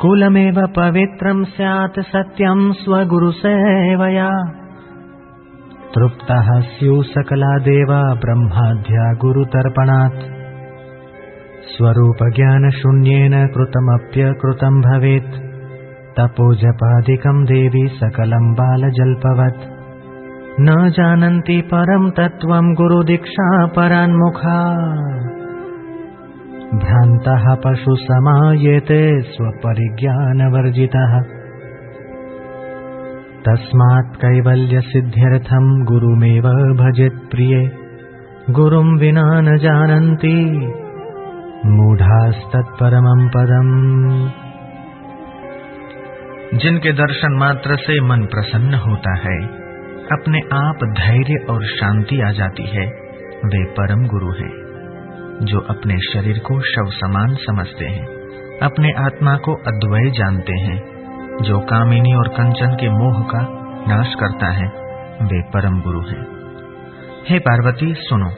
कुलमेव पवित्रम् स्यात् सत्यम् स्वगुरुसेवया। तृप्तः स्युः सकला देवा ब्रह्माद्या गुरुतर्पणात्। स्वरूपज्ञानशून्येन कृतमप्यकृतम् भवेत्। तपोजपादिकम् देवी सकलम् बालजल्पवत्। न जानन्ति परम् तत्त्वम् गुरुदीक्षा परान्मुखा भ्रान्तः पशुसमायेते, स्वपरिज्ञानवर्जितः। तस्मात् कैवल्यसिद्ध्यर्थम् गुरुमेव भजेत् प्रिये। गुरुम् विना न जानन्ति। मूढास्तत्परमम् पदम्। जिनके दर्शन मात्र से मन प्रसन्न होता है, अपने आप धैर्य और शांति आ जाती है। वे परम गुरु हैं। जो अपने शरीर को शव समान समझते हैं, अपने आत्मा को अद्वय जानते हैं, जो कामिनी और कंचन के मोह का नाश करता है, वे परम गुरु हैं। हे पार्वती, सुनो।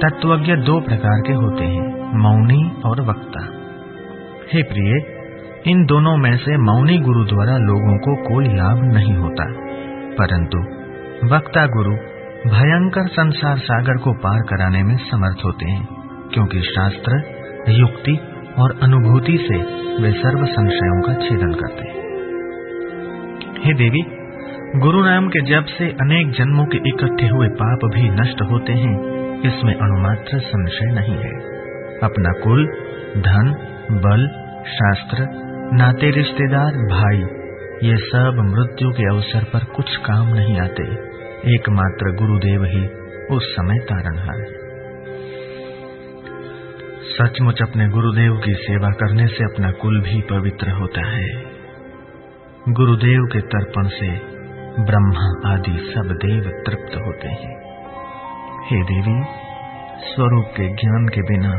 तत्वज्ञ दो प्रकार के होते हैं, मौनी और वक्ता। हे प्रिय, इन दोनों में से मौनी गुरु द्वारा लोगों को कोई लाभ नहीं होता। परंतु वक्ता गुरु भयंकर संसार सागर को पार कराने में समर्थ होते हैं। क्योंकि शास्त्र, युक्ति और अनुभूति से वे सर्व संशयों का छेदन करते हैं। हे देवी, गुरु नाम के जब से अनेक जन्मों के इकट्ठे हुए पाप भी नष्ट होते हैं, इसमें अणुमात्र संशय नहीं है। अपना कुल, धन, बल, शास्त्र, नाते, रिश्तेदार, भाई, ये सब मृत्यु के अवसर पर कुछ काम नहीं आते। एकमात्र गुरुदेव ही उस समय तारणहार है। सचमुच अपने गुरुदेव की सेवा करने से अपना कुल भी पवित्र होता है। गुरुदेव के तर्पण से ब्रह्मा आदि सब देव तृप्त होते हैं। हे देवी, स्वरूप के ज्ञान के बिना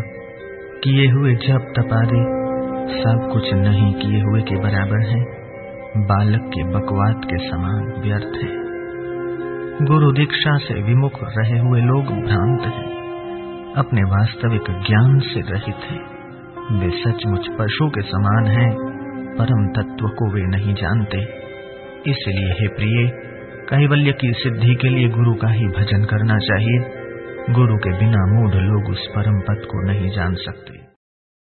किए हुए जब तपादे सब कुछ नहीं किए हुए के बराबर है। बालक के बकवाद के समान व्यर्थ है। गुरु दीक्षा से विमुख रहे हुए लोग भ्रांत हैं। अपने वास्तविक ज्ञान से रहित हैं। वे सचमुच पशु के समान हैं, परम तत्व को वे नहीं जानते। इसलिए हे प्रिय, कैवल्य की सिद्धि के लिए गुरु का ही भजन करना चाहिए। गुरु के बिना मूढ़ लोग उस परम पद को नहीं जान सकते।